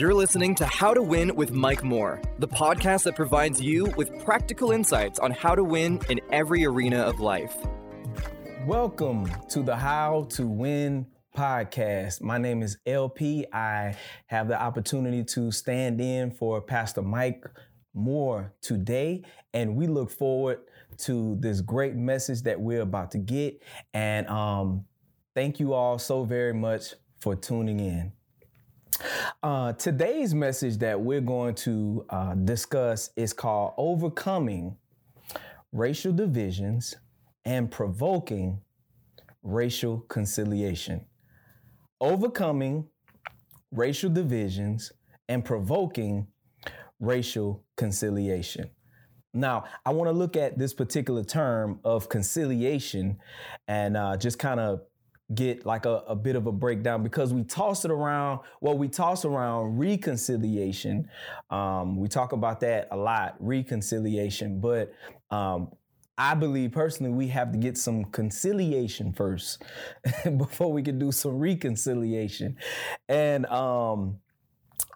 You're listening to How to Win with Mike Moore, the podcast that provides you with practical insights on how to win in every arena of life. Welcome to the How to Win podcast. My name is LP. I have the opportunity to stand in for Pastor Mike Moore today, and we look forward to this great message that we're about to get. And um, thank you all so very much for tuning in. Uh, today's message that we're going to uh, discuss is called Overcoming Racial Divisions and Provoking Racial Conciliation. Overcoming racial divisions and provoking racial conciliation. Now, I want to look at this particular term of conciliation and uh, just kind of get like a, a, bit of a breakdown because we toss it around. Well, we toss around reconciliation. Um, we talk about that a lot, reconciliation. But um, I believe personally we have to get some conciliation first before we can do some reconciliation. And um,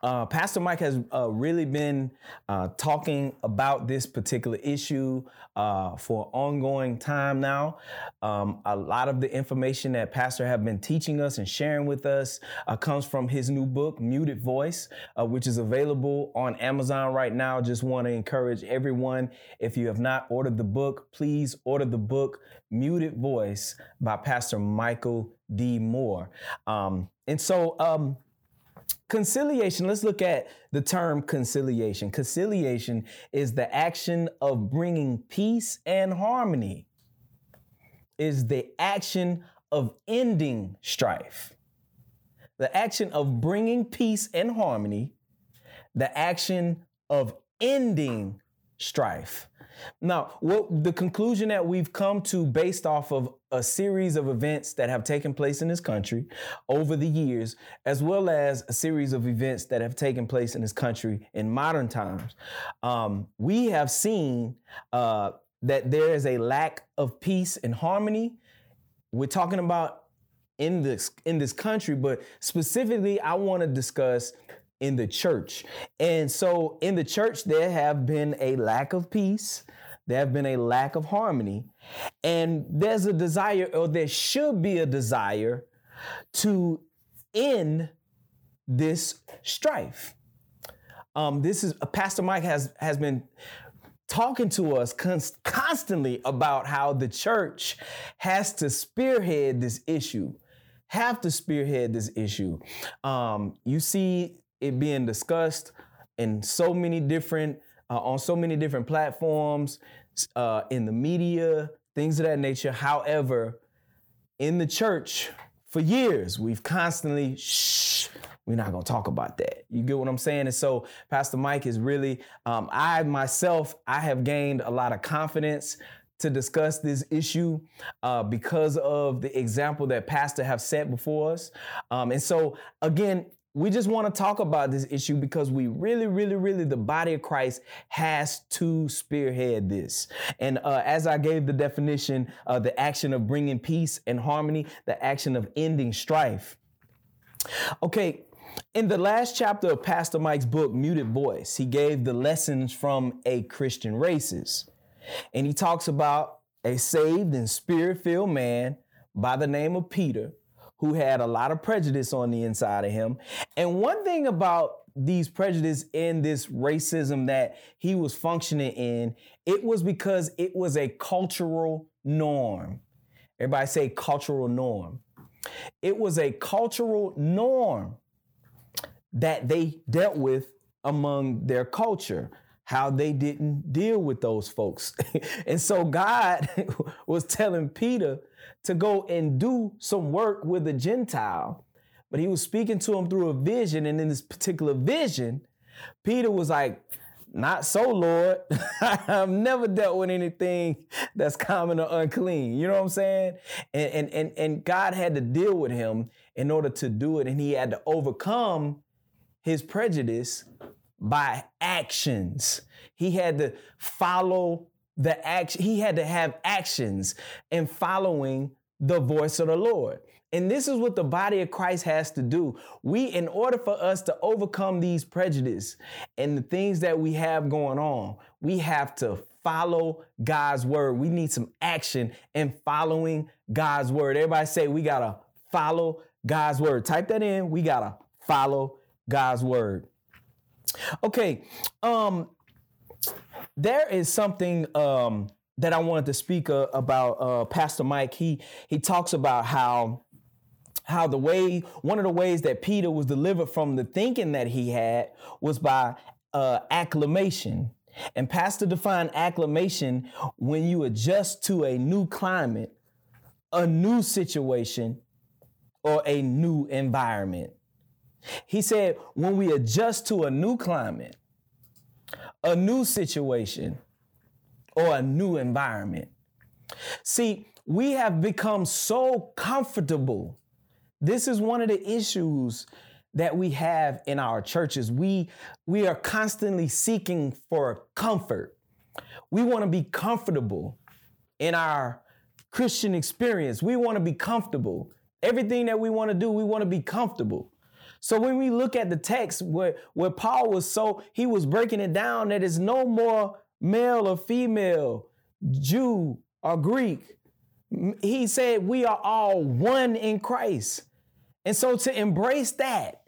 uh, Pastor Mike has uh, really been uh, talking about this particular issue uh, for ongoing time now. Um, a lot of the information that Pastor have been teaching us and sharing with us uh, comes from his new book, Muted Voice, uh, which is available on Amazon right now. Just want to encourage everyone, if you have not ordered the book, please order the book, Muted Voice by Pastor Michael D. Moore. Um, and so, um, Conciliation, let's look at the term conciliation. Conciliation is the action of bringing peace and harmony, is the action of ending strife. The action of bringing peace and harmony, the action of ending strife. Now, what the conclusion that we've come to based off of a series of events that have taken place in this country over the years, as well as a series of events that have taken place in this country in modern times, um, we have seen uh, that there is a lack of peace and harmony. We're talking about in this in this country, but specifically, I want to discuss in the church. And so in the church, there have been a lack of peace, there have been a lack of harmony, and there's a desire, or there should be a desire to end this strife. Um, this is Pastor Mike has has been talking to us constantly about how the church has to spearhead this issue have to spearhead this issue. Um, you see it being discussed in so many different uh, on so many different platforms uh, in the media things of that nature. However in the church for years we've constantly shh we're not to talk about that. You get what i'm saying? And so pastor mike is really um, i myself i have gained a lot of confidence to discuss this issue uh, because of the example that pastor have set before us. Um, and so again we just want to talk about this issue because we really, really, really, the body of Christ has to spearhead this. And uh, as I gave the definition, uh, the action of bringing peace and harmony, the action of ending strife. Okay, in the last chapter of Pastor Mike's book, Muted Voice, he gave the lessons from a Christian races. And he talks about a saved and spirit filled man by the name of Peter who had a lot of prejudice on the inside of him. And one thing about these prejudice in this racism that he was functioning in, it was because it was a cultural norm. Everybody say cultural norm. It was a cultural norm that they dealt with among their culture, how they didn't deal with those folks. and so God was telling Peter to go and do some work with a Gentile. But he was speaking to him through a vision. And in this particular vision, Peter was like, not so, Lord. I've never dealt with anything that's common or unclean. You know what I'm saying? And, and, and, and God had to deal with him in order to do it. And he had to overcome his prejudice by actions. He had to follow the action, he had to have actions in following the voice of the Lord. And this is what the body of Christ has to do. We, in order for us to overcome these prejudices and the things that we have going on, we have to follow God's word. We need some action in following God's word. Everybody say we gotta follow God's word. Type that in. We gotta follow God's word. Okay, um, there is something um, that I wanted to speak uh, about. Uh, Pastor Mike, he he talks about how how the way one of the ways that Peter was delivered from the thinking that he had was by uh, acclimation. And Pastor defined acclimation when you adjust to a new climate, a new situation, or a new environment. He said, when we adjust to a new climate, a new situation, or a new environment. See, we have become so comfortable. This is one of the issues that we have in our churches. We, we are constantly seeking for comfort. We want to be comfortable in our Christian experience. We want to be comfortable. Everything that we want to do, we want to be comfortable. So when we look at the text where, where Paul was so, he was breaking it down that it's no more male or female, Jew or Greek. He said we are all one in Christ. And so to embrace that,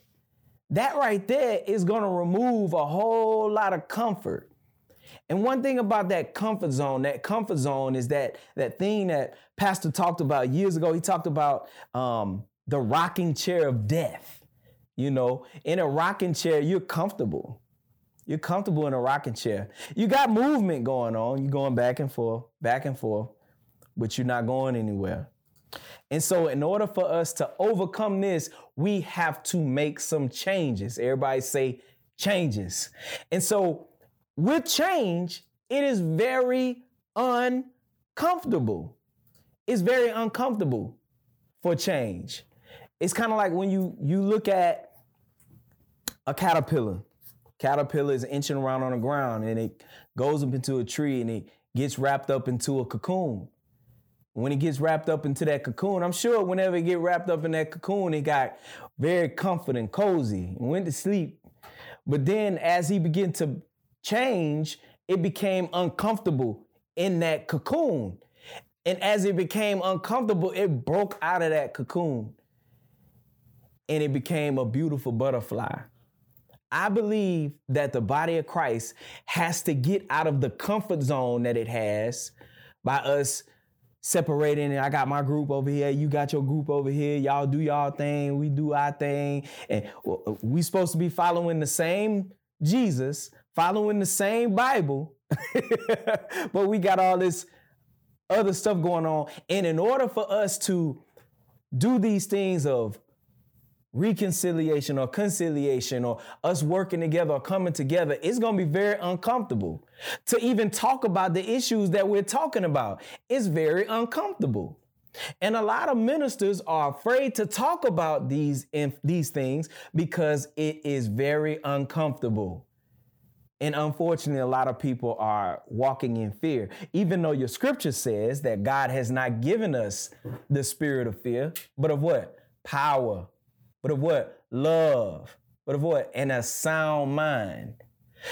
that right there is going to remove a whole lot of comfort. And one thing about that comfort zone, that comfort zone is that that thing that Pastor talked about years ago. He talked about um, the rocking chair of death. You know, in a rocking chair, you're comfortable. You're comfortable in a rocking chair. You got movement going on. You're going back and forth, back and forth, but you're not going anywhere. And so, in order for us to overcome this, we have to make some changes. Everybody say changes. And so, with change, it is very uncomfortable. It's very uncomfortable for change. It's kind of like when you you look at a caterpillar. Caterpillar is inching around on the ground and it goes up into a tree and it gets wrapped up into a cocoon. When it gets wrapped up into that cocoon, I'm sure whenever it get wrapped up in that cocoon, it got very comfortable and cozy and went to sleep. But then as he began to change, it became uncomfortable in that cocoon. And as it became uncomfortable, it broke out of that cocoon and it became a beautiful butterfly. I believe that the body of Christ has to get out of the comfort zone that it has by us separating I got my group over here, you got your group over here, y'all do y'all thing, we do our thing. And uh, we supposed to be following the same Jesus, following the same Bible, but we got all this other stuff going on. And in order for us to do these things of reconciliation or conciliation or us working together or coming together, it's going to be very uncomfortable. To even talk about the issues that we're talking about is very uncomfortable. And a lot of ministers are afraid to talk about these, these things because it is very uncomfortable. And unfortunately, a lot of people are walking in fear, even though your scripture says that God has not given us the spirit of fear, but of what? Power, but of what? Love, but of what? And a sound mind.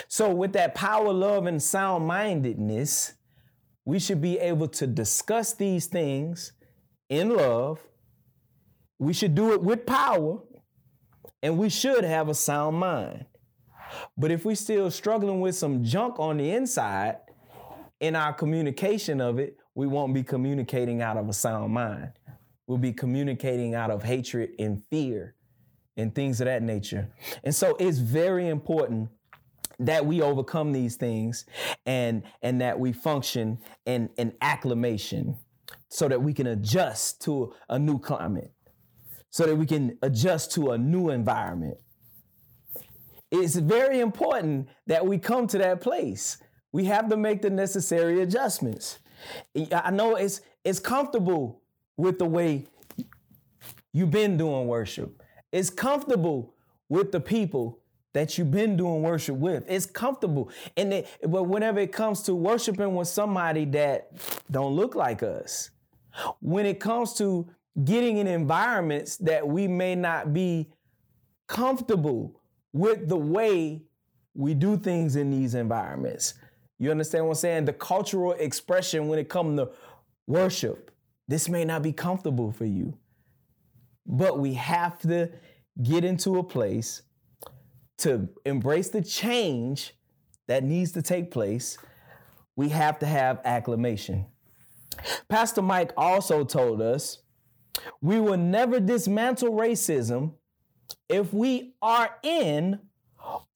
So, with that power, love, and sound mindedness, we should be able to discuss these things in love. We should do it with power, and we should have a sound mind. But if we're still struggling with some junk on the inside in our communication of it, we won't be communicating out of a sound mind. We'll be communicating out of hatred and fear and things of that nature. And so it's very important that we overcome these things and and that we function in, in acclimation so that we can adjust to a new climate so that we can adjust to a new environment. It's very important that we come to that place. We have to make the necessary adjustments. I know it's it's comfortable with the way you've been doing worship it's comfortable with the people that you've been doing worship with. It's comfortable. And it, but whenever it comes to worshiping with somebody that don't look like us, when it comes to getting in environments that we may not be comfortable with the way we do things in these environments. You understand what I'm saying? The cultural expression when it comes to worship, this may not be comfortable for you. But we have to get into a place to embrace the change that needs to take place. We have to have acclimation. Pastor Mike also told us we will never dismantle racism if we are in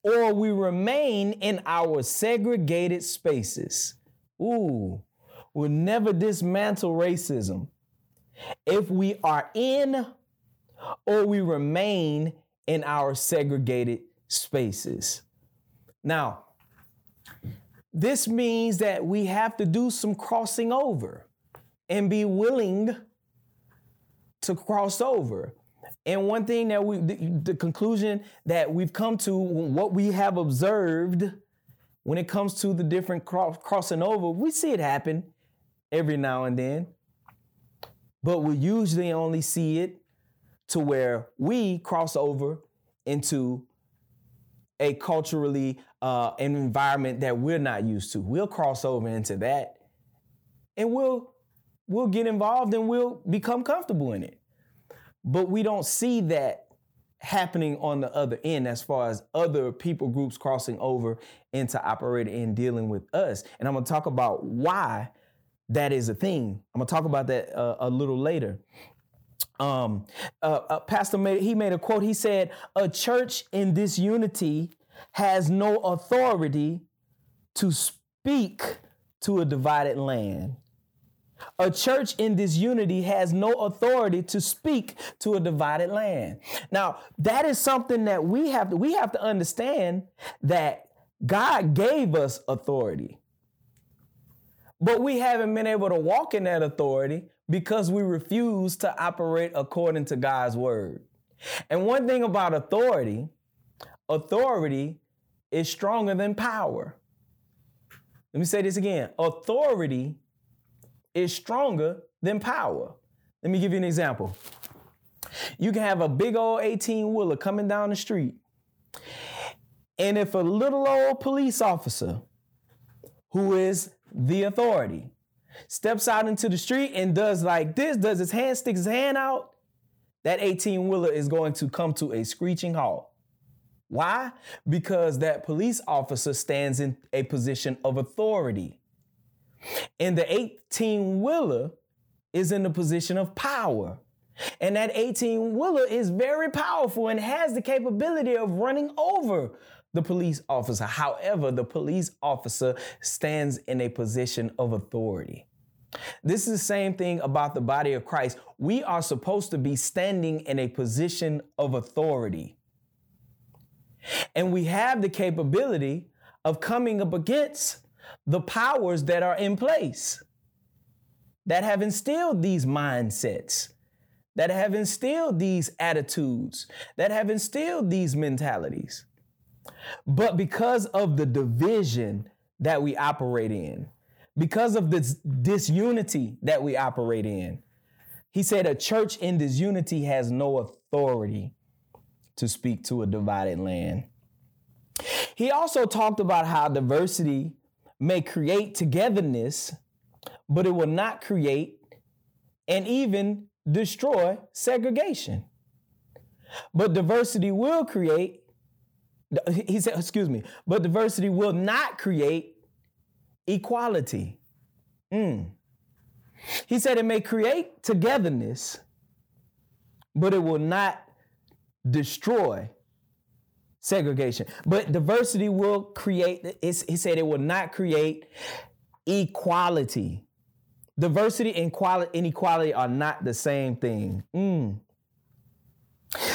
or we remain in our segregated spaces. Ooh, we'll never dismantle racism if we are in or we remain in our segregated spaces. Now, this means that we have to do some crossing over and be willing to cross over. And one thing that we, the, the, conclusion that we've come to, what we have observed when it comes to the different cross, crossing over, we see it happen every now and then. But we usually only see it to where we cross over into a culturally uh, an environment that we're not used to. We'll cross over into that, and we'll we'll get involved and we'll become comfortable in it. But we don't see that happening on the other end as far as other people groups crossing over into operating and dealing with us. And I'm gonna talk about why that is a thing. I'm gonna talk about that uh, a little later. Um, uh, uh, Pastor made he made a quote. He said, "A church in disunity has no authority to speak to a divided land." A church in disunity has no authority to speak to a divided land. Now, that is something that we have to we have to understand that God gave us authority. But we haven't been able to walk in that authority because we refuse to operate according to God's word. And one thing about authority, authority is stronger than power. Let me say this again. Authority is stronger than power. Let me give you an example. You can have a big old 18 wheeler coming down the street. And if a little old police officer who is the authority steps out into the street and does like this, does his hand, sticks his hand out, that 18 wheeler is going to come to a screeching halt. Why? Because that police officer stands in a position of authority. And the 18 wheeler is in the position of power. And that 18 wheeler is very powerful and has the capability of running over the police officer. However, the police officer stands in a position of authority. This is the same thing about the body of Christ. We are supposed to be standing in a position of authority. And we have the capability of coming up against the powers that are in place that have instilled these mindsets, that have instilled these attitudes, that have instilled these mentalities. But because of the division that we operate in, because of this disunity that we operate in, he said a church in disunity has no authority to speak to a divided land. He also talked about how diversity may create togetherness, but it will not create and even destroy segregation. But diversity will create he said, excuse me, but diversity will not create equality. Mm. He said it may create togetherness, but it will not destroy segregation. But diversity will create, he said it will not create equality. Diversity and inequality are not the same thing. Mm.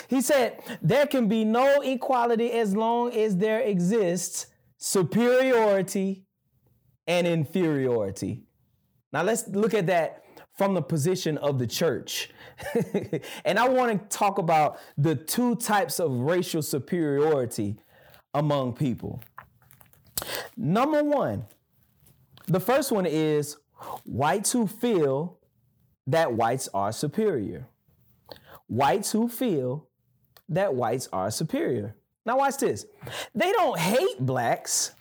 He said, There can be no equality as long as there exists superiority and inferiority. Now let's look at that from the position of the church. and I want to talk about the two types of racial superiority among people. Number one, the first one is whites who feel that whites are superior. Whites who feel that whites are superior. Now, watch this. They don't hate blacks,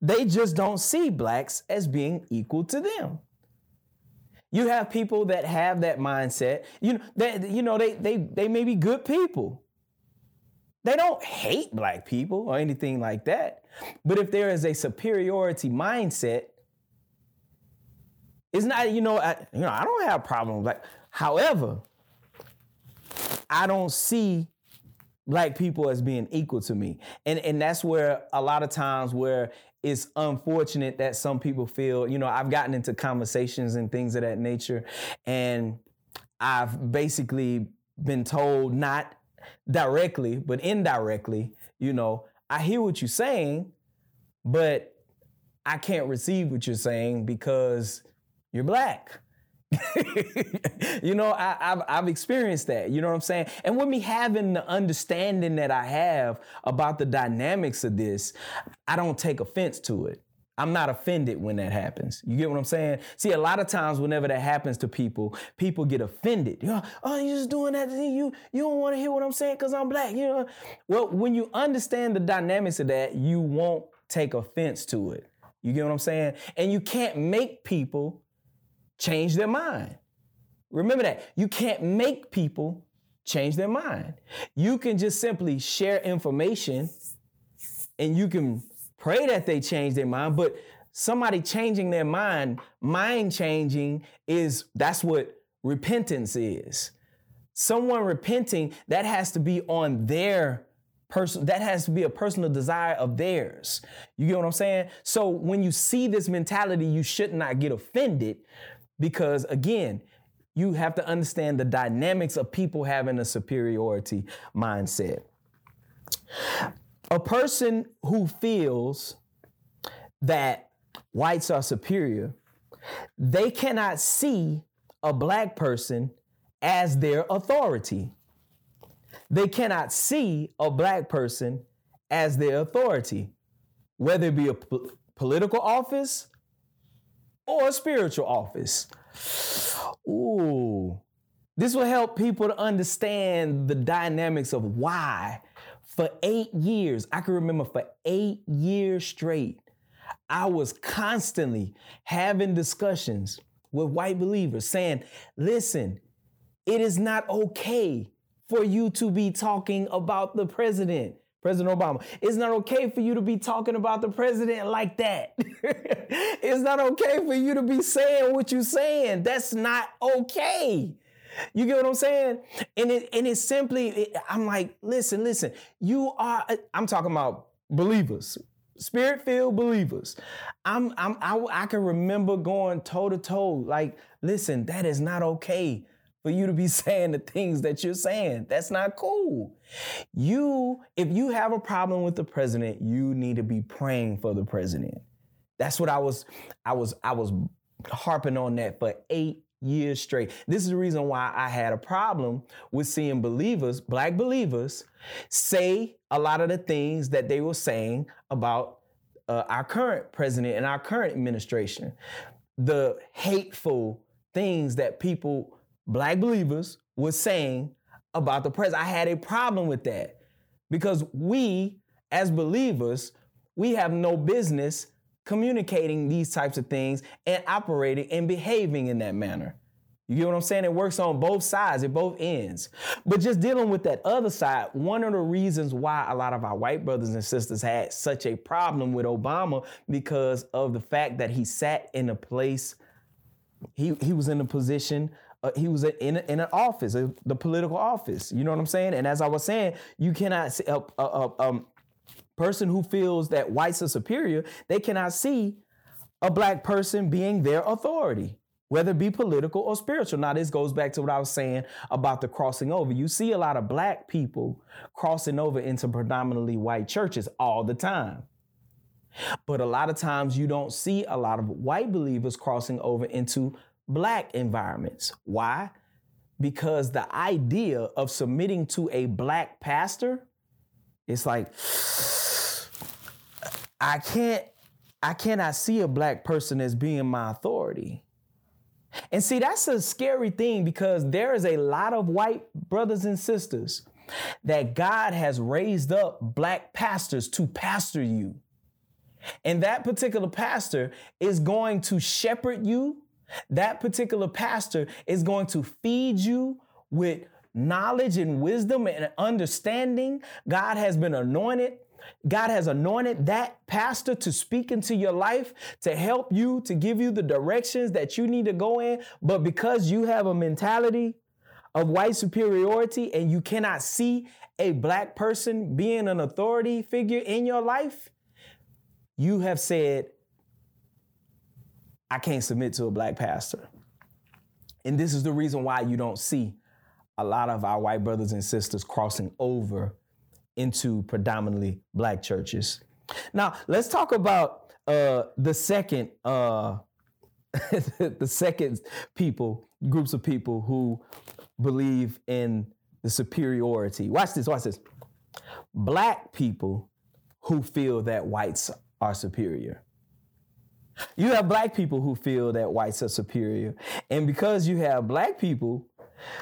they just don't see blacks as being equal to them. You have people that have that mindset. You know, that you know, they they they may be good people. They don't hate black people or anything like that. But if there is a superiority mindset, it's not, you know, I, you know, I don't have a problem with black. However, I don't see black people as being equal to me. And and that's where a lot of times where it's unfortunate that some people feel, you know, I've gotten into conversations and things of that nature and I've basically been told not directly, but indirectly, you know, I hear what you're saying, but I can't receive what you're saying because you're black. you know, I, have I've experienced that. You know what I'm saying? And with me having the understanding that I have about the dynamics of this, I don't take offense to it. I'm not offended when that happens. You get what I'm saying? See, a lot of times whenever that happens to people, people get offended. Oh, you know, oh, you're just doing that. You you don't want to hear what I'm saying because I'm black. You know, well, when you understand the dynamics of that, you won't take offense to it. You get what I'm saying? And you can't make people change their mind. Remember that. You can't make people change their mind. You can just simply share information and you can Pray that they change their mind, but somebody changing their mind, mind changing is that's what repentance is. Someone repenting, that has to be on their person that has to be a personal desire of theirs. You get what I'm saying? So when you see this mentality, you should not get offended because again, you have to understand the dynamics of people having a superiority mindset. A person who feels that whites are superior, they cannot see a black person as their authority. They cannot see a black person as their authority, whether it be a political office or a spiritual office. Ooh, this will help people to understand the dynamics of why for eight years, I can remember for eight years straight, I was constantly having discussions with white believers saying, listen, it is not okay for you to be talking about the president. President Obama. It's not okay for you to be talking about the president like that. it's not okay for you to be saying what you're saying. That's not okay. You get what I'm saying? And it and it's simply, it, I'm like, listen, listen, you are. I'm talking about believers, spirit-filled believers. I'm, I'm, I, I can remember going toe to toe, like, listen, that is not okay for you to be saying the things that you're saying. That's not cool. You, if you have a problem with the president, you need to be praying for the president. That's what I was, I was, I was harping on that for eight years straight. This is the reason why I had a problem with seeing believers, black believers, say a lot of the things that they were saying about uh, our current president and our current administration. The hateful things that people, black believers, were saying about the president. I had a problem with that because we, as believers, we have no business communicating these types of things and operating and behaving in that manner. You get what I'm saying? It works on both sides, at both ends. But just dealing with that other side, one of the reasons why a lot of our white brothers and sisters had such a problem with Obama because of the fact that he sat in a place, he, he was in a position uh, he was in, in an office, a, the political office. You know what I'm saying? And as I was saying, you cannot see a, a, a person who feels that whites are superior, they cannot see a black person being their authority, whether it be political or spiritual. Now, this goes back to what I was saying about the crossing over. You see a lot of black people crossing over into predominantly white churches all the time. But a lot of times you don't see a lot of white believers crossing over into black environments. Why? Because the idea of submitting to a black pastor, it's like, I can't I cannot see a black person as being my authority. And see, that's a scary thing because there is a lot of white brothers and sisters that God has raised up black pastors to pastor you. And that particular pastor is going to shepherd you. That particular pastor is going to feed you with knowledge and wisdom and understanding. God has been anointed. God has anointed that pastor to speak into your life, to help you, to give you the directions that you need to go in. But because you have a mentality of white superiority and you cannot see a black person being an authority figure in your life, you have said, I can't submit to a black pastor. And this is the reason why you don't see a lot of our white brothers and sisters crossing over into predominantly black churches. Now, let's talk about uh, the second uh, the second people, groups of people who believe in the superiority. Watch this, watch this. Black people who feel that whites are superior. You have black people who feel that whites are superior. And because you have black people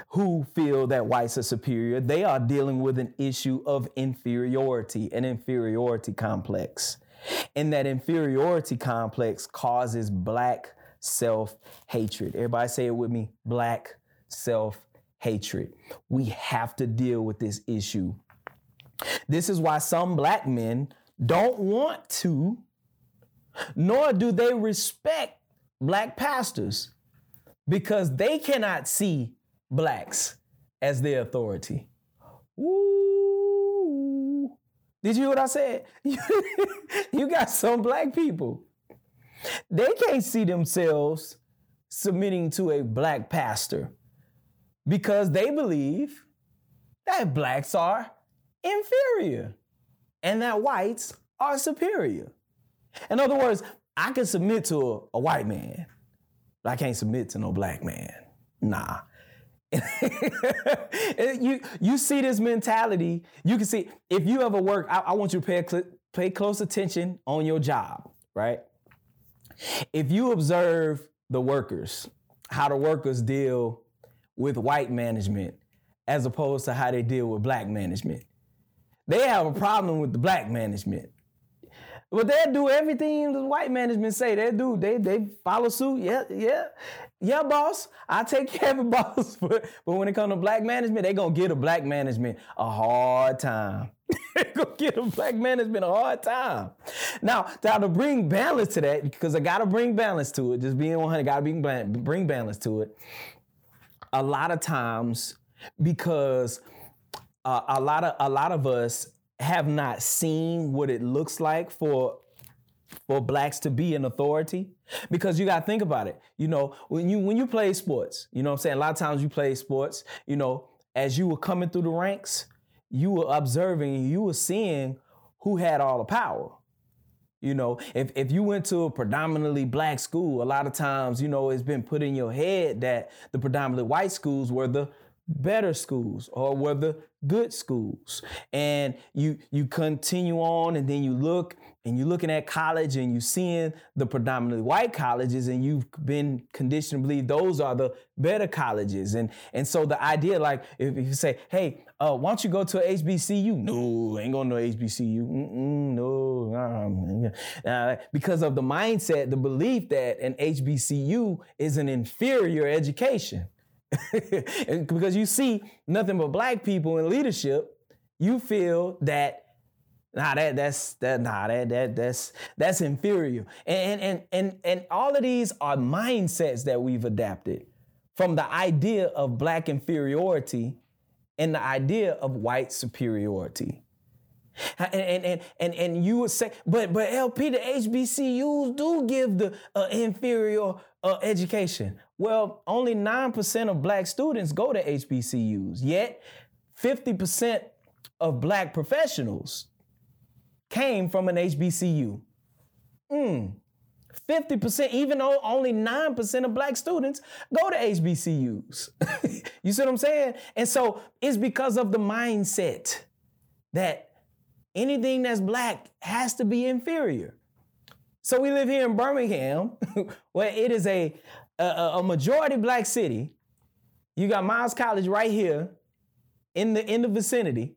who feel that whites are superior, they are dealing with an issue of inferiority, an inferiority complex. And that inferiority complex causes black self hatred. Everybody say it with me black self hatred. We have to deal with this issue. This is why some black men don't want to, nor do they respect black pastors because they cannot see blacks as their authority. Ooh. Did you hear what I said? you got some black people. They can't see themselves submitting to a black pastor because they believe that blacks are inferior and that whites are superior. In other words, I can submit to a, a white man, but I can't submit to no black man. Nah. you you see this mentality. You can see if you ever work. I, I want you to pay cl- pay close attention on your job, right? If you observe the workers, how the workers deal with white management as opposed to how they deal with black management. They have a problem with the black management. But they'll do everything the white management say. They do. They they follow suit. Yeah, yeah. Yeah, boss. I take care of it, boss. But, but when it comes to black management, they gonna get a black management a hard time. they gonna get a black management a hard time. Now, now to bring balance to that, because I gotta bring balance to it. Just being 100, gotta bring bring balance to it a lot of times because uh, a lot of a lot of us have not seen what it looks like for for blacks to be an authority? Because you got to think about it you know when you when you play sports you know what i'm saying? A lot of times you play sports you know as you were coming through the ranks you were observing you were seeing who had all the power. You know, if, if you went to a predominantly black school, a lot of times, you know, it's been put in your head that the predominantly white schools were the better schools or were the good schools. And you you continue on and then you look and you're looking at college and you're seeing the predominantly white colleges and you've been conditioned to believe those are the better colleges. And and so the idea, like if, you say, hey, uh, why don't you go to HBCU? No, ain't going to no HBCU. Mm-mm, no, uh, because of the mindset, the belief that an HBCU is an inferior education. because you see nothing but black people in leadership, you feel that nah that that's that nah that that that's that's inferior. And and and and all of these are mindsets that we've adapted from the idea of black inferiority and the idea of white superiority. And, and, and, and, and you would say, but but LP, the HBCUs do give the uh, inferior uh, education. Well, only 9% of black students go to HBCUs, yet 50% of black professionals came from an HBCU. Mm. 50%, even though only 9% of black students go to HBCUs. you see what I'm saying? And so it's because of the mindset that anything that's black has to be inferior. So we live here in Birmingham, where it is a, a, a majority black city. You got Miles College right here in the in the vicinity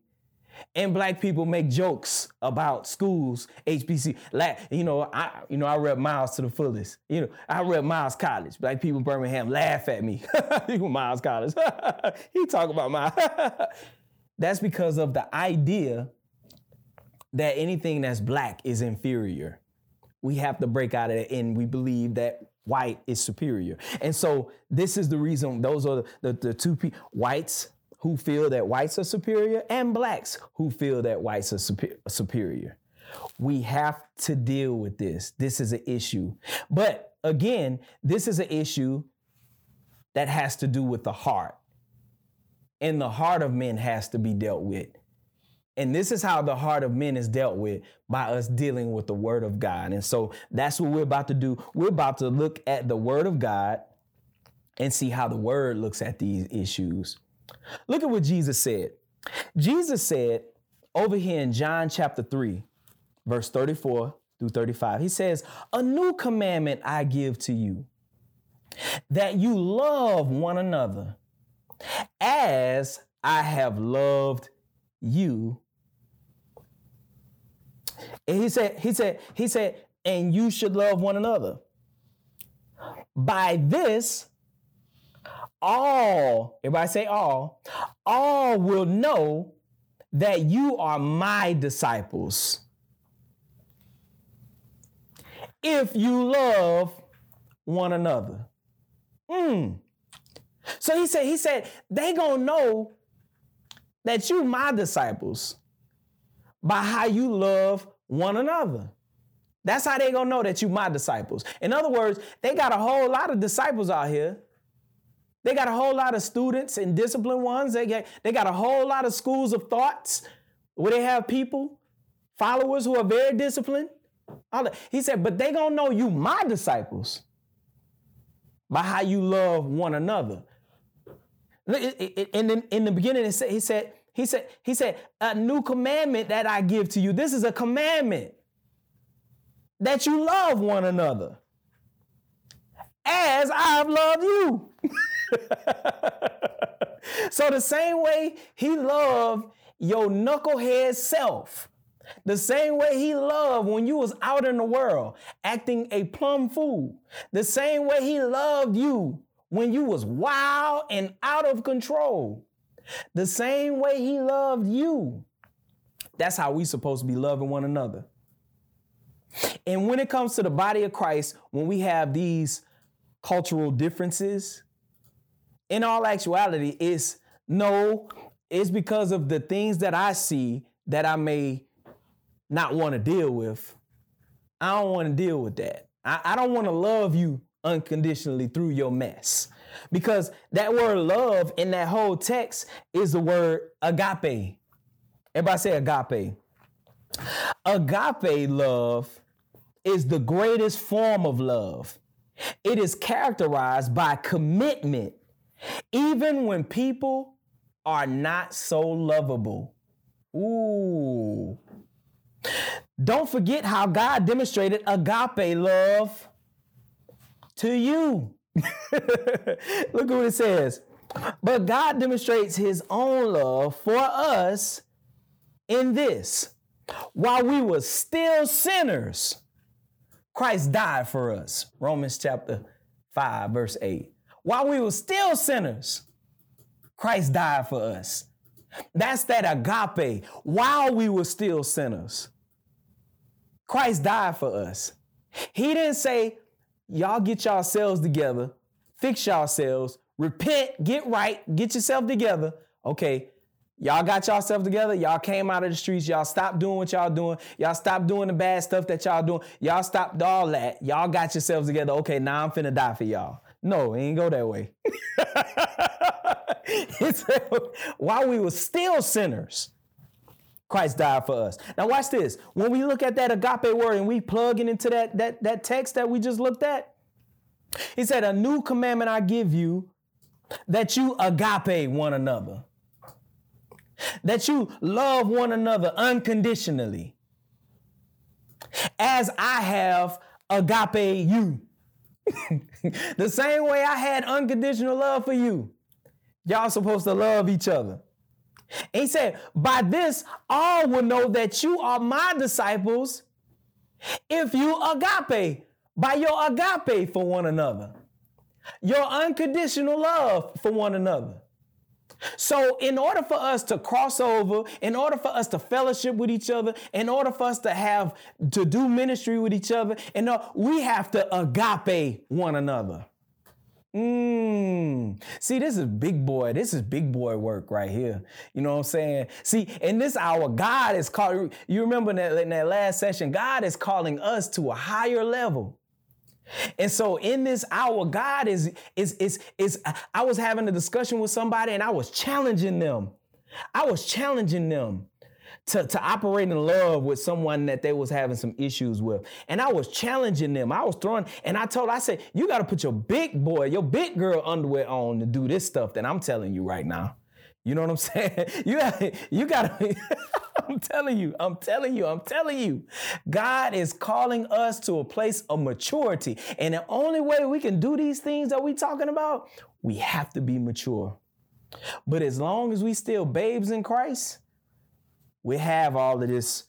and black people make jokes about schools, HBC. Like, you know, I you know I rep Miles to the fullest. You know, I rep Miles College. Black people in Birmingham laugh at me. You Miles College. he talk about Miles. that's because of the idea that anything that's black is inferior. We have to break out of it, and we believe that white is superior. And so this is the reason. Those are the, the, the two people. Whites who feel that whites are superior and blacks who feel that whites are super- superior. We have to deal with this. This is an issue. But again, this is an issue that has to do with the heart. And the heart of men has to be dealt with. And this is how the heart of men is dealt with by us dealing with the word of God. And so that's what we're about to do. We're about to look at the word of God and see how the word looks at these issues. Look at what Jesus said. Jesus said over here in John chapter 3, verse 34 through 35, he says, A new commandment I give to you, that you love one another as I have loved you. And he said, he said, he said, and you should love one another. By this, all, everybody say all, all will know that you are my disciples. If you love one another. Mm. So he said, he said, they gonna know that you my disciples by how you love one another. That's how they gonna know that you my disciples. In other words, they got a whole lot of disciples out here they got a whole lot of students and disciplined ones. They got, they got a whole lot of schools of thoughts where they have people, followers who are very disciplined. He said, but they gonna know you my disciples by how you love one another. In, in the beginning, he said, he said, he said, a new commandment that I give to you. This is a commandment that you love one another as I've loved you. so the same way he loved your knucklehead self, the same way he loved when you was out in the world acting a plum fool, the same way he loved you when you was wild and out of control, the same way he loved you. That's how we supposed to be loving one another. And when it comes to the body of Christ, when we have these cultural differences, in all actuality, it's no, it's because of the things that I see that I may not want to deal with. I don't want to deal with that. I, I don't want to love you unconditionally through your mess. Because that word love in that whole text is the word agape. Everybody say agape. Agape love is the greatest form of love. It is characterized by commitment even when people are not so lovable. Ooh. Don't forget how God demonstrated agape love to you. Look at what it says. But God demonstrates his own love for us in this. While we were still sinners, Christ died for us. Romans chapter 5, verse 8. While we were still sinners, Christ died for us. That's that agape. While we were still sinners, Christ died for us. He didn't say, y'all get yourselves together, fix yourselves, repent, get right, get yourself together. Okay, y'all got yourself together. Y'all came out of the streets. Y'all stopped doing what y'all doing. Y'all stopped doing the bad stuff that y'all doing. Y'all stopped all that. Y'all got yourselves together. Okay, now I'm finna die for y'all. No, it ain't go that way. while we were still sinners, Christ died for us. Now watch this. When we look at that agape word and we plug it into that, that, that text that we just looked at, he said, a new commandment I give you that you agape one another. That you love one another unconditionally. As I have agape you. the same way I had unconditional love for you, y'all supposed to love each other. And he said, By this, all will know that you are my disciples if you agape, by your agape for one another, your unconditional love for one another. So, in order for us to cross over, in order for us to fellowship with each other, in order for us to have to do ministry with each other, and we have to agape one another. Mm. See, this is big boy. This is big boy work right here. You know what I'm saying? See, in this hour, God is calling. You remember that, in that last session, God is calling us to a higher level. And so in this hour, God is is is is. I was having a discussion with somebody, and I was challenging them. I was challenging them to, to operate in love with someone that they was having some issues with. And I was challenging them. I was throwing, and I told, I said, you got to put your big boy, your big girl underwear on to do this stuff that I'm telling you right now. You know what I'm saying? You, you got to, I'm telling you, I'm telling you, I'm telling you. God is calling us to a place of maturity. And the only way we can do these things that we talking about, we have to be mature. But as long as we still babes in Christ, we have all of this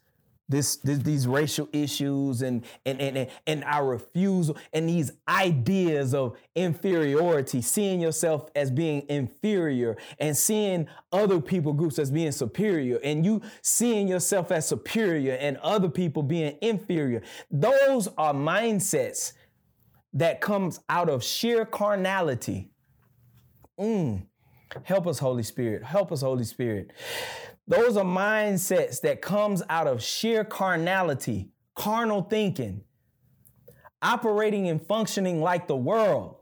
this, this, these racial issues and, and, and, and our refusal and these ideas of inferiority, seeing yourself as being inferior and seeing other people groups as being superior and you seeing yourself as superior and other people being inferior. Those are mindsets that comes out of sheer carnality. Mm. Help us, Holy Spirit. Help us, Holy Spirit. Those are mindsets that comes out of sheer carnality, carnal thinking, operating and functioning like the world.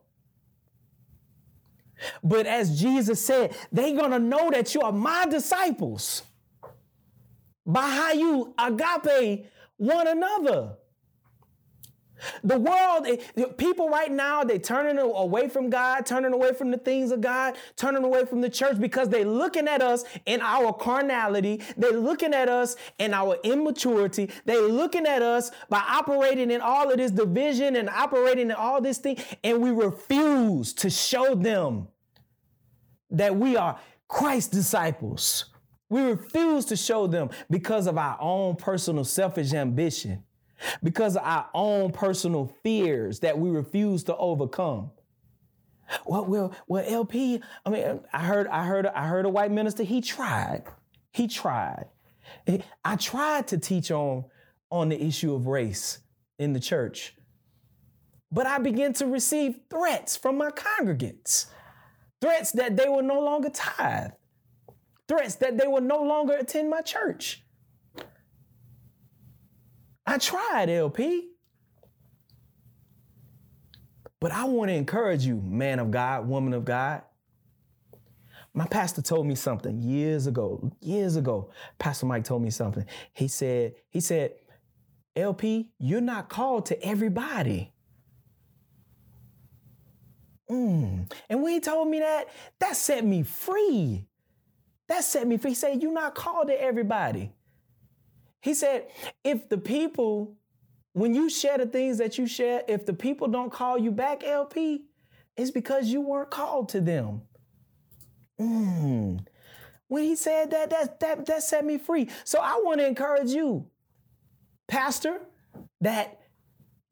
But as Jesus said, they're going to know that you are my disciples by how you agape one another. The world, eh, people right now, they turning away from God, turning away from the things of God, turning away from the church because they looking at us in our carnality. They're looking at us in our immaturity. They're looking at us by operating in all of this division and operating in all this thing. And we refuse to show them that we are Christ disciples. We refuse to show them because of our own personal selfish ambition because of our own personal fears that we refuse to overcome. Well, well, well, LP. I mean, I heard, I heard, I heard a white minister. He tried. He tried. I tried to teach on on the issue of race in the church, but I began to receive threats from my congregants, threats that they will no longer tithe, threats that they will no longer attend my church. I tried, LP. But I want to encourage you, man of God, woman of God. My pastor told me something years ago. Years ago, Pastor Mike told me something. He said, he said, LP, you're not called to everybody. Mm. And when he told me that, that set me free. That set me free. He said, You're not called to everybody. He said, if the people, when you share the things that you share, if the people don't call you back, LP, it's because you weren't called to them. Mm. When he said that, that, that, that set me free. So I want to encourage you, Pastor, that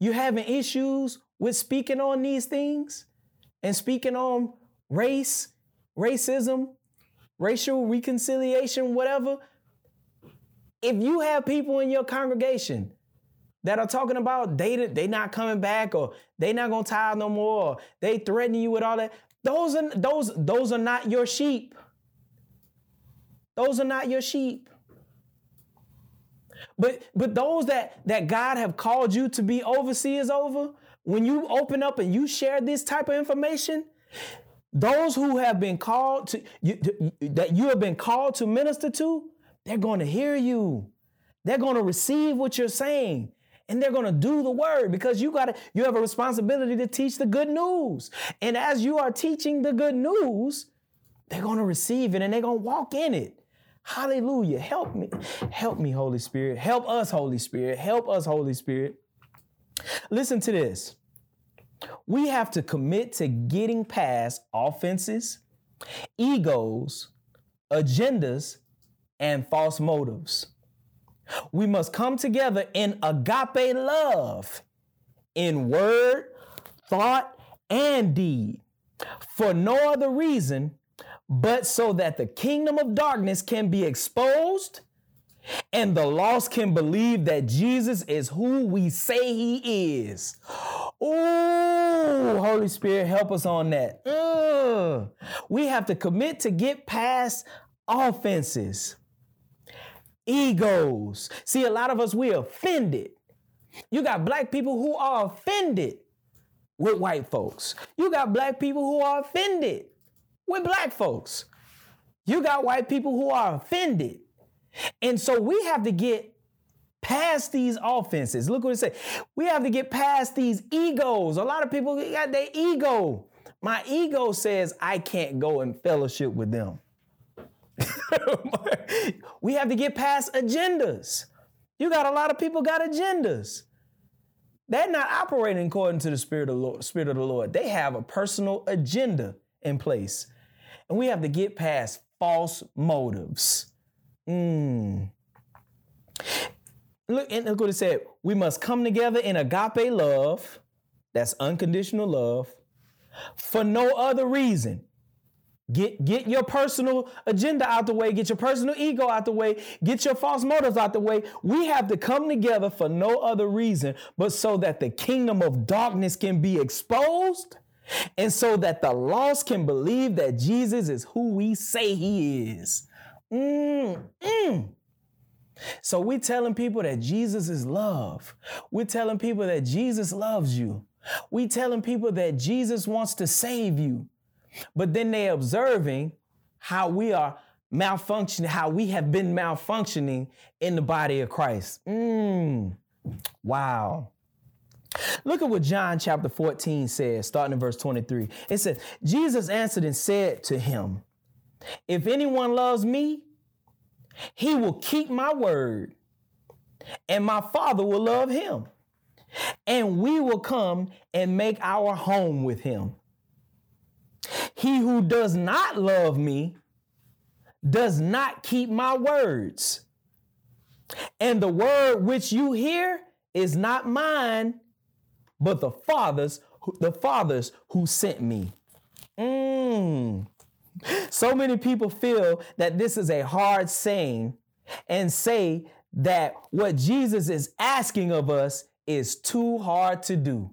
you're having issues with speaking on these things and speaking on race, racism, racial reconciliation, whatever if you have people in your congregation that are talking about they they not coming back or they not gonna tithe no more, or they threatening you with all that, those are those those are not your sheep. Those are not your sheep. But but those that that God have called you to be overseers over, when you open up and you share this type of information, those who have been called to you, that you have been called to minister to, they're going to hear you. They're going to receive what you're saying and they're going to do the word because you got to you have a responsibility to teach the good news. And as you are teaching the good news, they're going to receive it and they're going to walk in it. Hallelujah. Help me. Help me, Holy Spirit. Help us, Holy Spirit. Help us, Holy Spirit. Listen to this. we have to commit to getting past offenses, egos, agendas, and false motives. We must come together in agape love, in word, thought, and deed, for no other reason but so that the kingdom of darkness can be exposed and the lost can believe that Jesus is who we say he is. Oh, Holy Spirit, help us on that. Ugh. We have to commit to get past offenses, egos. See, a lot of us, we offended. You got black people who are offended with white folks. You got black people who are offended with black folks. You got white people who are offended. And so we have to get past these offenses. Look what it said. We have to get past these egos. A lot of people got their ego. My ego says I can't go and fellowship with them. we have to get past agendas. You got a lot of people got agendas. They're not operating according to the Spirit of the Lord. Spirit of the Lord. They have a personal agenda in place. And we have to get past false motives. Mm. Look, and look what it said. We must come together in agape love, that's unconditional love, for no other reason. Get, get your personal agenda out the way, get your personal ego out the way, get your false motives out the way. We have to come together for no other reason but so that the kingdom of darkness can be exposed and so that the lost can believe that Jesus is who we say he is. Mm, mm. So we're telling people that Jesus is love. We're telling people that Jesus loves you. We're telling people that Jesus wants to save you. But then they're observing how we are malfunctioning, how we have been malfunctioning in the body of Christ. Mm, wow. Look at what John chapter 14 says, starting in verse 23. It says, Jesus answered and said to him, If anyone loves me, he will keep my word, and my Father will love him, and we will come and make our home with him. He who does not love me does not keep my words. And the word which you hear is not mine, but the Father's, the Father's who sent me. Mm. So many people feel that this is a hard saying and say that what Jesus is asking of us is too hard to do.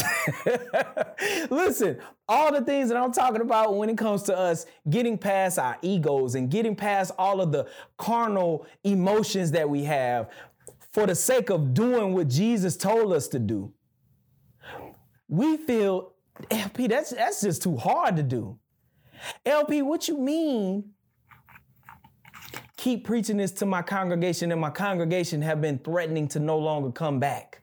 Listen, all the things that I'm talking about when it comes to us getting past our egos and getting past all of the carnal emotions that we have for the sake of doing what Jesus told us to do. We feel, LP, that's, that's just too hard to do. LP, what you mean? Keep preaching this to my congregation, and my congregation have been threatening to no longer come back.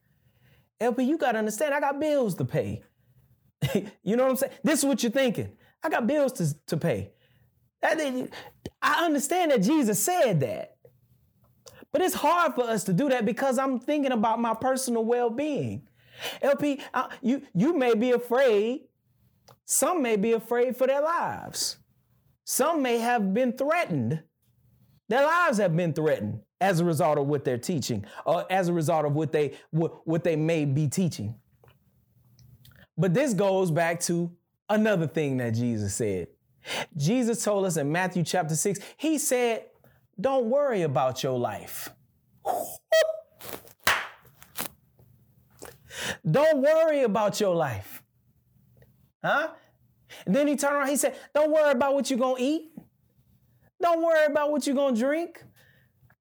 LP, you got to understand, I got bills to pay. you know what I'm saying? This is what you're thinking. I got bills to, to pay. I understand that Jesus said that. But it's hard for us to do that because I'm thinking about my personal well being. LP, uh, you, you may be afraid. Some may be afraid for their lives. Some may have been threatened. Their lives have been threatened as a result of what they're teaching or as a result of what they, what, what they may be teaching. But this goes back to another thing that Jesus said. Jesus told us in Matthew chapter 6, he said, Don't worry about your life. Don't worry about your life. Huh? And then he turned around, he said, Don't worry about what you're gonna eat. Don't worry about what you're gonna drink.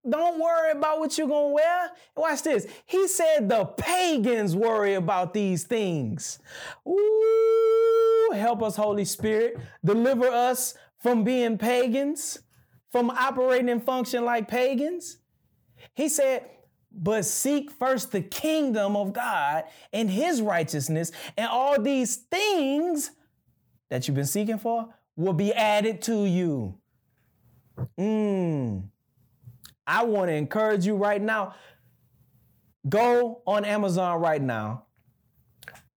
Don't worry about what you're gonna wear. Watch this. He said the pagans worry about these things. Ooh, help us, Holy Spirit. Deliver us from being pagans, from operating and function like pagans. He said, but seek first the kingdom of God and his righteousness, and all these things that you've been seeking for will be added to you. Mm. I want to encourage you right now. Go on Amazon right now.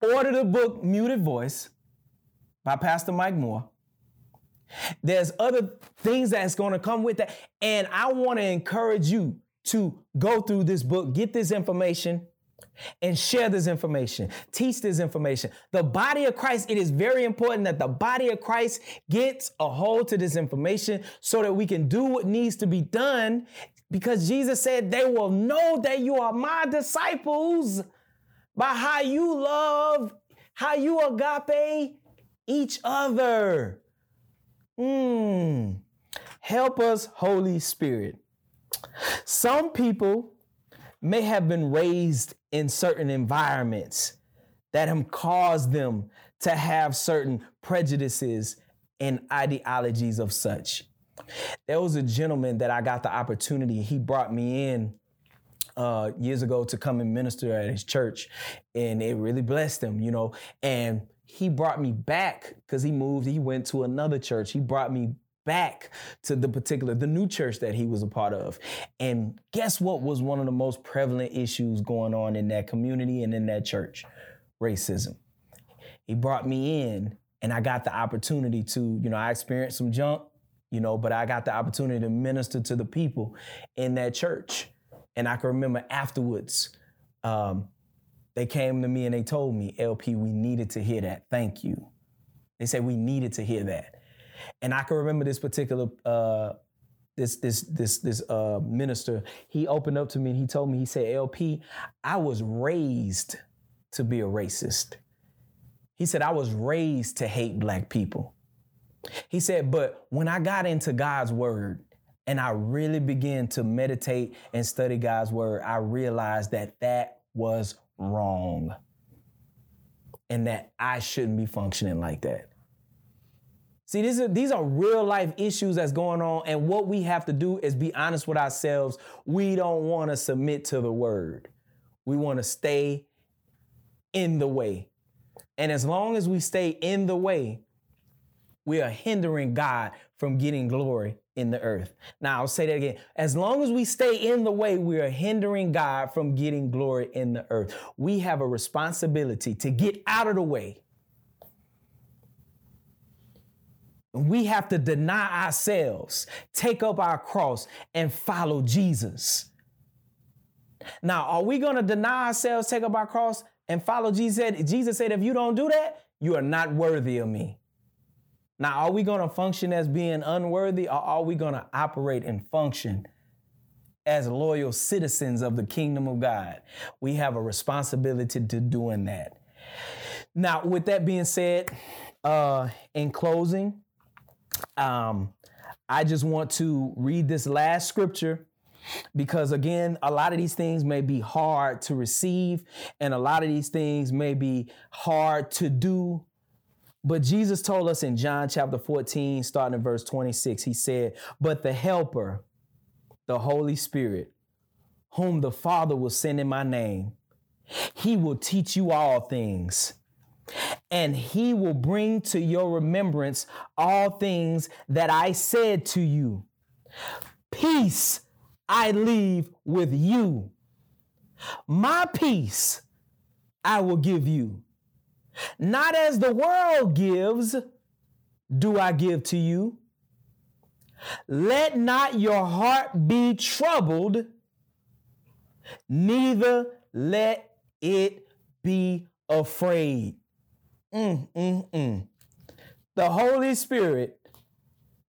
order the book Muted Voice by Pastor Mike Moore. There's other things that's going to come with that. And I want to encourage you to go through this book, get this information, and share this information, teach this information. The body of Christ, it is very important that the body of Christ gets a hold to this information so that we can do what needs to be done because Jesus said, They will know that you are my disciples by how you love, how you agape each other. Hmm. Help us, Holy Spirit. Some people may have been raised in certain environments that have caused them to have certain prejudices and ideologies of such. There was a gentleman that I got the opportunity, he brought me in uh, years ago to come and minister at his church, and it really blessed him, you know. And he brought me back because he moved, he went to another church. He brought me back to the particular, the new church that he was a part of. And guess what was one of the most prevalent issues going on in that community and in that church? Racism. He brought me in and I got the opportunity to, you know, I experienced some junk, you know, but I got the opportunity to minister to the people in that church. And I can remember afterwards, um, they came to me and they told me, LP, we needed to hear that. Thank you. They said we needed to hear that. And I can remember this particular uh, this this this this uh, minister. He opened up to me and he told me he said, "LP, I was raised to be a racist." He said, "I was raised to hate black people." He said, "But when I got into God's word." And I really began to meditate and study God's word. I realized that that was wrong and that I shouldn't be functioning like that. See, these are, these are real life issues that's going on, and what we have to do is be honest with ourselves. We don't want to submit to the word, we want to stay in the way. And as long as we stay in the way, we are hindering God from getting glory in the earth. Now, I'll say that again. As long as we stay in the way, we are hindering God from getting glory in the earth. We have a responsibility to get out of the way We have to deny ourselves, take up our cross, and follow Jesus. Now, are we going to deny ourselves, take up our cross, and follow Jesus? Jesus said, if you don't do that, you are not worthy of me. Now, are we going to function as being unworthy, or are we going to operate and function as loyal citizens of the kingdom of God? We have a responsibility to doing that. Now, with that being said, uh, in closing, um, I just want to read this last scripture because again a lot of these things may be hard to receive and a lot of these things may be hard to do but jesus told us in john chapter 14 starting in verse 26 he said but the helper the holy spirit whom the father will send in my name he will teach you all things and he will bring to your remembrance all things that I said to you. Peace I leave with you. My peace I will give you. Not as the world gives, do I give to you. Let not your heart be troubled, neither let it be afraid. Mm, mm, mm. The Holy Spirit,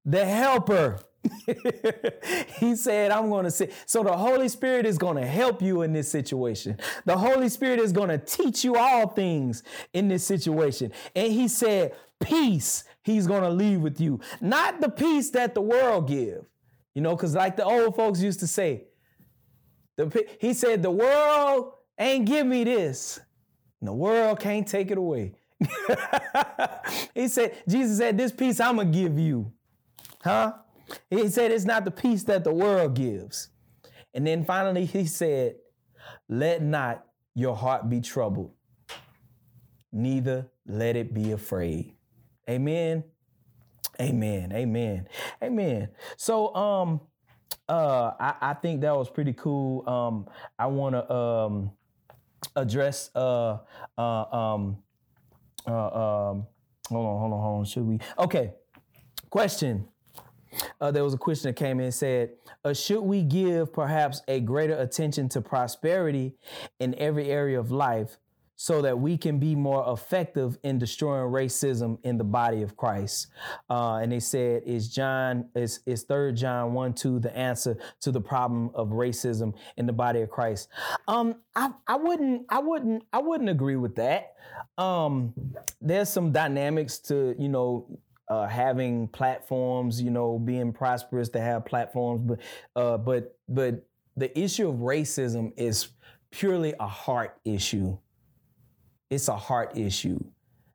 the helper. he said, I'm going to say, so the Holy Spirit is going to help you in this situation. The Holy Spirit is going to teach you all things in this situation. And he said, peace he's going to leave with you. Not the peace that the world give. You know, because like the old folks used to say, the, he said, the world ain't give me this. And the world can't take it away. he said, Jesus said, This peace I'm going to give you. Huh? He said, It's not the peace that the world gives. And then finally, he said, Let not your heart be troubled, neither let it be afraid. Amen. Amen. Amen. Amen. So, um, uh, I, I think that was pretty cool. Um, I want to um, address uh uh um uh um hold on hold on hold on should we okay question uh, there was a question that came in and said, uh, should we give perhaps a greater attention to prosperity in every area of life so that we can be more effective in destroying racism in the body of Christ? Uh, and they said, is John, is, is 3 John 1 2 the answer to the problem of racism in the body of Christ? Um, I, I wouldn't, I wouldn't, I wouldn't agree with that. Um, there's some dynamics to, you know, uh, having platforms, you know, being prosperous to have platforms, but uh, but but the issue of racism is purely a heart issue. It's a heart issue.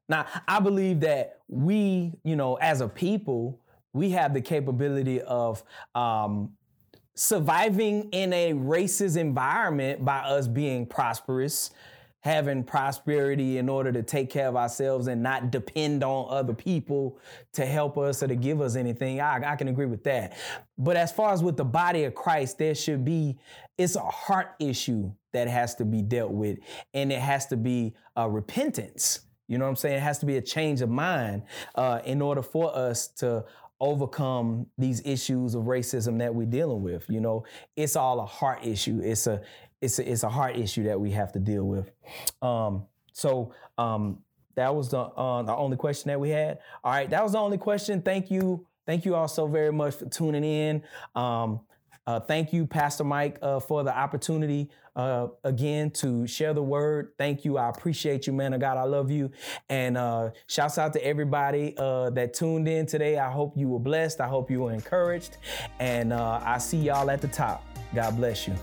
Now, I believe that we, you know, as a people, we have the capability of um, surviving in a racist environment by us being prosperous, having prosperity in order to take care of ourselves and not depend on other people to help us or to give us anything. I, I, can agree with that. But as far as with the body of Christ, there should be, it's a heart issue that has to be dealt with, and it has to be a repentance. You know what I'm saying? It has to be a change of mind uh, in order for us to overcome these issues of racism that we're dealing with. You know, it's all a heart issue. It's a it's a, it's a hard issue that we have to deal with. Um, so um, that was the uh, the only question that we had. All right, that was the only question. Thank you, thank you all so very much for tuning in. Um, uh, thank you, Pastor Mike, uh, for the opportunity uh, again to share the word. Thank you. I appreciate you, man of God. I love you. And uh, shouts out to everybody uh, that tuned in today. I hope you were blessed. I hope you were encouraged. And uh, I see y'all at the top. God bless you.